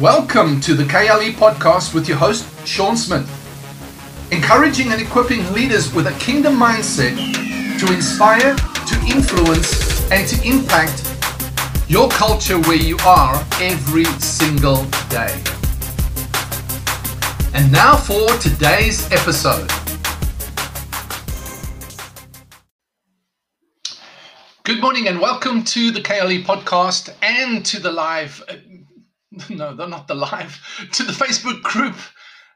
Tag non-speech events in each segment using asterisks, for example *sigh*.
Welcome to the KLE podcast with your host, Sean Smith. Encouraging and equipping leaders with a kingdom mindset to inspire, to influence, and to impact your culture where you are every single day. And now for today's episode. Good morning and welcome to the KLE podcast and to the live *laughs* no, they're not the live *laughs* to the Facebook group.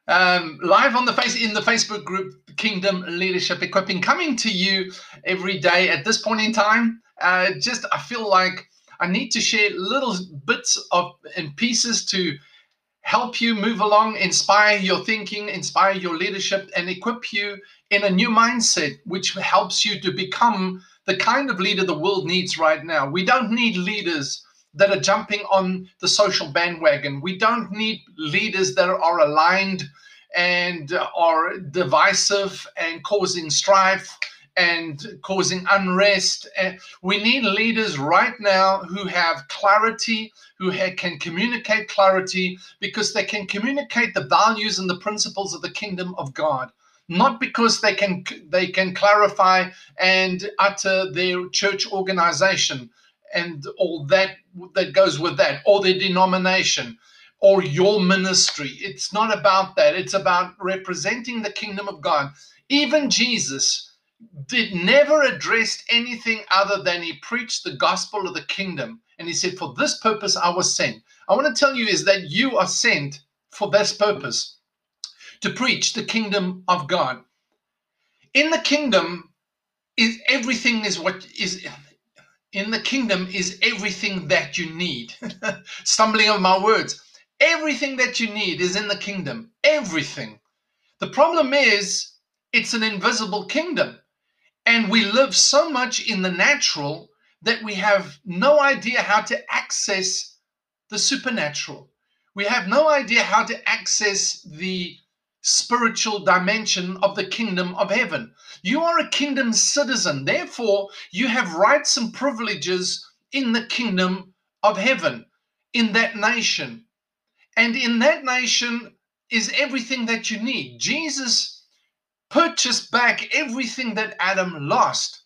Um, live on the face in the Facebook group, Kingdom Leadership Equipping, coming to you every day at this point in time. Uh, just I feel like I need to share little bits of and pieces to help you move along, inspire your thinking, inspire your leadership, and equip you in a new mindset, which helps you to become the kind of leader the world needs right now. We don't need leaders that are jumping on the social bandwagon. We don't need leaders that are aligned and are divisive and causing strife and causing unrest. Eh, we need leaders right now who have clarity, who can communicate clarity because they can communicate the values and the principles of the kingdom of God. Not because they can they can clarify and utter their church organization, and all that that goes with that, or their denomination, or your ministry. It's not about that. It's about representing the kingdom of God. Even Jesus did never address anything other than he preached the gospel of the kingdom. And he said, For this purpose I was sent. I want to tell you is that you are sent for this purpose to preach the kingdom of God. In the kingdom, is everything is what is in the kingdom is everything that you need. *laughs* Stumbling over my words. Everything that you need is in the kingdom. Everything. The problem is, it's an invisible kingdom. And we live so much in the natural that we have no idea how to access the supernatural. We have no idea how to access the spiritual dimension of the kingdom of heaven. You are a kingdom citizen, therefore, you have rights and privileges in the kingdom of heaven, in that nation. And in that nation is everything that you need. Jesus purchased back everything that Adam lost.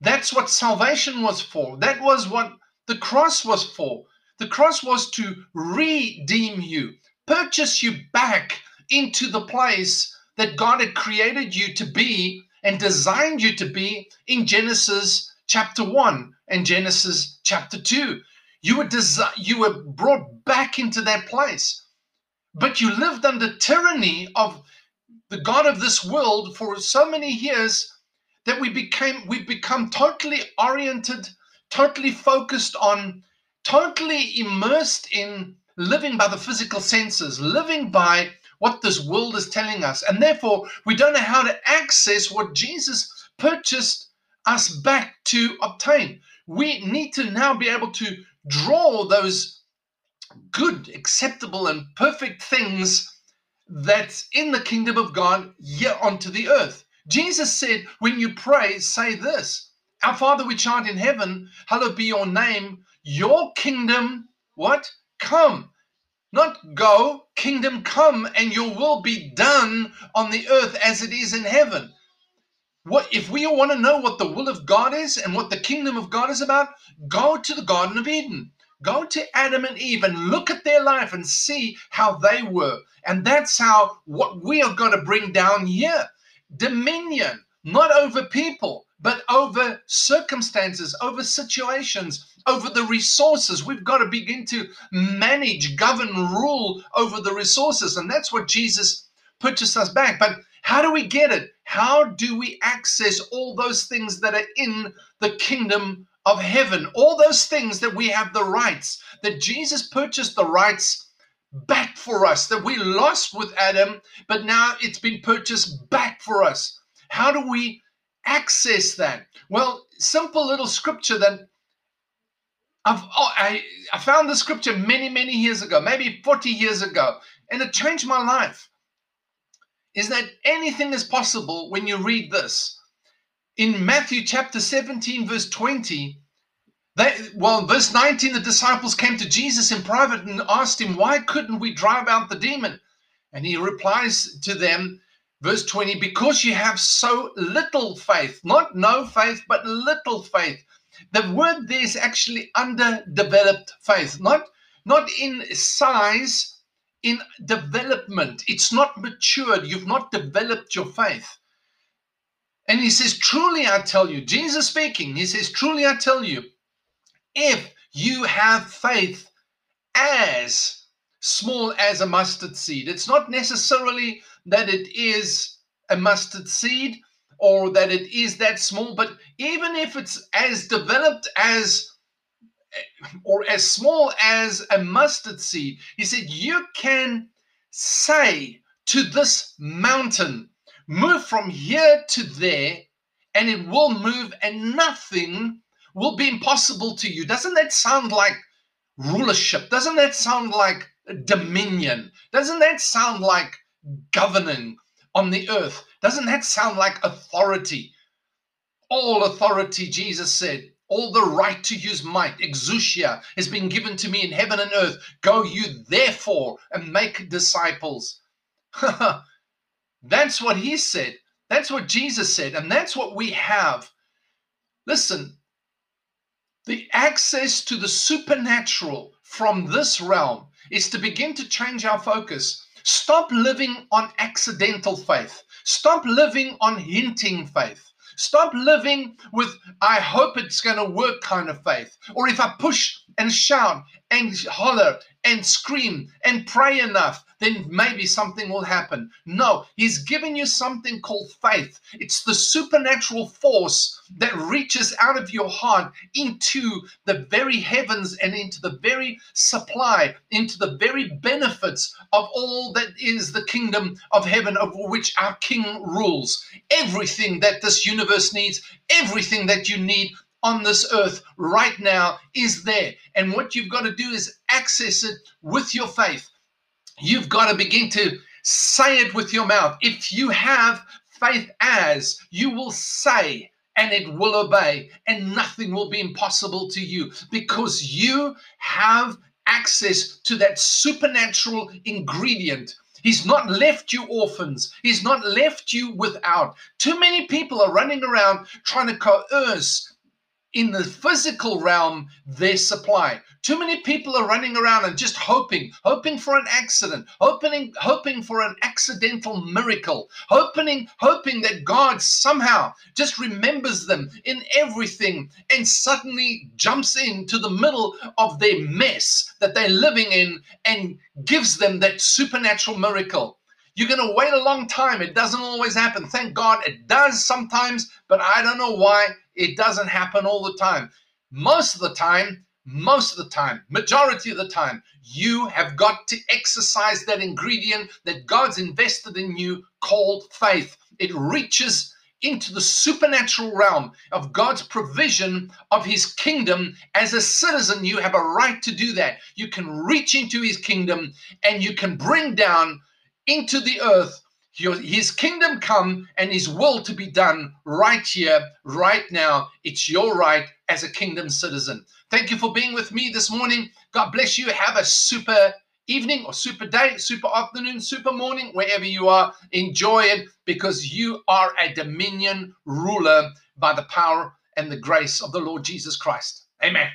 That's what salvation was for. That was what the cross was for. The cross was to redeem you, purchase you back into the place that God had created you to be and designed you to be in Genesis chapter 1 and Genesis chapter 2. You were desi- you were brought back into that place. But you lived under tyranny of the God of this world for so many years that we became we've become totally oriented, totally focused on, totally immersed in living by the physical senses, living by what this world is telling us. And therefore, we don't know how to access what Jesus purchased us back to obtain. We need to now be able to draw those good, acceptable, and perfect things that's in the kingdom of God yet onto the earth. Jesus said, when you pray, say this Our Father which art in heaven, hallowed be your name, your kingdom, what? Come. Not go, kingdom come, and your will be done on the earth as it is in heaven. What if we want to know what the will of God is and what the kingdom of God is about? Go to the Garden of Eden. Go to Adam and Eve and look at their life and see how they were. And that's how what we are going to bring down here. Dominion, not over people, but over circumstances, over situations, over the resources. We've got to begin to manage, govern, rule over the resources. And that's what Jesus purchased us back. But how do we get it? How do we access all those things that are in the kingdom of heaven? All those things that we have the rights, that Jesus purchased the rights back for us, that we lost with Adam, but now it's been purchased back for us. How do we access that? Well, simple little scripture that I've, oh, I, I found the scripture many, many years ago, maybe 40 years ago, and it changed my life. Is that anything is possible when you read this? In Matthew chapter 17, verse 20, They, well, verse 19, the disciples came to Jesus in private and asked him, Why couldn't we drive out the demon? And he replies to them, verse 20, Because you have so little faith, not no faith, but little faith. The word there is actually underdeveloped faith, not, not in size, in development. It's not matured. You've not developed your faith. And he says, Truly I tell you, Jesus speaking, he says, Truly I tell you, if you have faith as small as a mustard seed, it's not necessarily that it is a mustard seed or that it is that small, but even if it's as developed as or as small as a mustard seed, he said, you can say to this mountain, move from here to there, and it will move, and nothing will be impossible to you. Doesn't that sound like rulership? Doesn't that sound like dominion? Doesn't that sound like governing on the earth? Doesn't that sound like authority? All authority, Jesus said, all the right to use might, exousia, has been given to me in heaven and earth. Go you therefore and make disciples. *laughs* that's what he said. That's what Jesus said. And that's what we have. Listen, the access to the supernatural from this realm is to begin to change our focus. Stop living on accidental faith. Stop living on hinting faith. Stop living with, I hope it's going to work kind of faith. Or if I push and shout and holler and scream and pray enough, then maybe something will happen. No, He's given you something called faith. It's the supernatural force that reaches out of your heart into the very heavens and into the very supply, into the very benefits of all that is the kingdom of heaven over which our King rules. Everything that this universe needs, everything that you need on this earth right now is there. And what you've got to do is access it with your faith. You've got to begin to say it with your mouth. If you have faith as, you will say, and it will obey, and nothing will be impossible to you because you have access to that supernatural ingredient. He's not left you orphans. He's not left you without. Too many people are running around trying to coerce in the physical realm their supply. Too many people are running around and just hoping, hoping for an accident, hoping, hoping for an accidental miracle, hoping, hoping that God somehow just remembers them in everything and suddenly jumps into the middle of their mess that they're living in and gives them that supernatural miracle. You're going to wait a long time. It doesn't always happen. Thank God it does sometimes, but I don't know why it doesn't happen all the time. Most of the time, most of the time, majority of the time, you have got to exercise that ingredient that God's invested in you called faith. It reaches into the supernatural realm of God's provision of his kingdom. As a citizen, you have a right to do that. You can reach into his kingdom and you can bring down into the earth his kingdom come and his will to be done right here, right now. It's your right as a kingdom citizen. Thank you for being with me this morning. God bless you. Have a super evening or super day, super afternoon, super morning, wherever you are. Enjoy it because you are a dominion ruler by the power and the grace of the Lord Jesus Christ. Amen.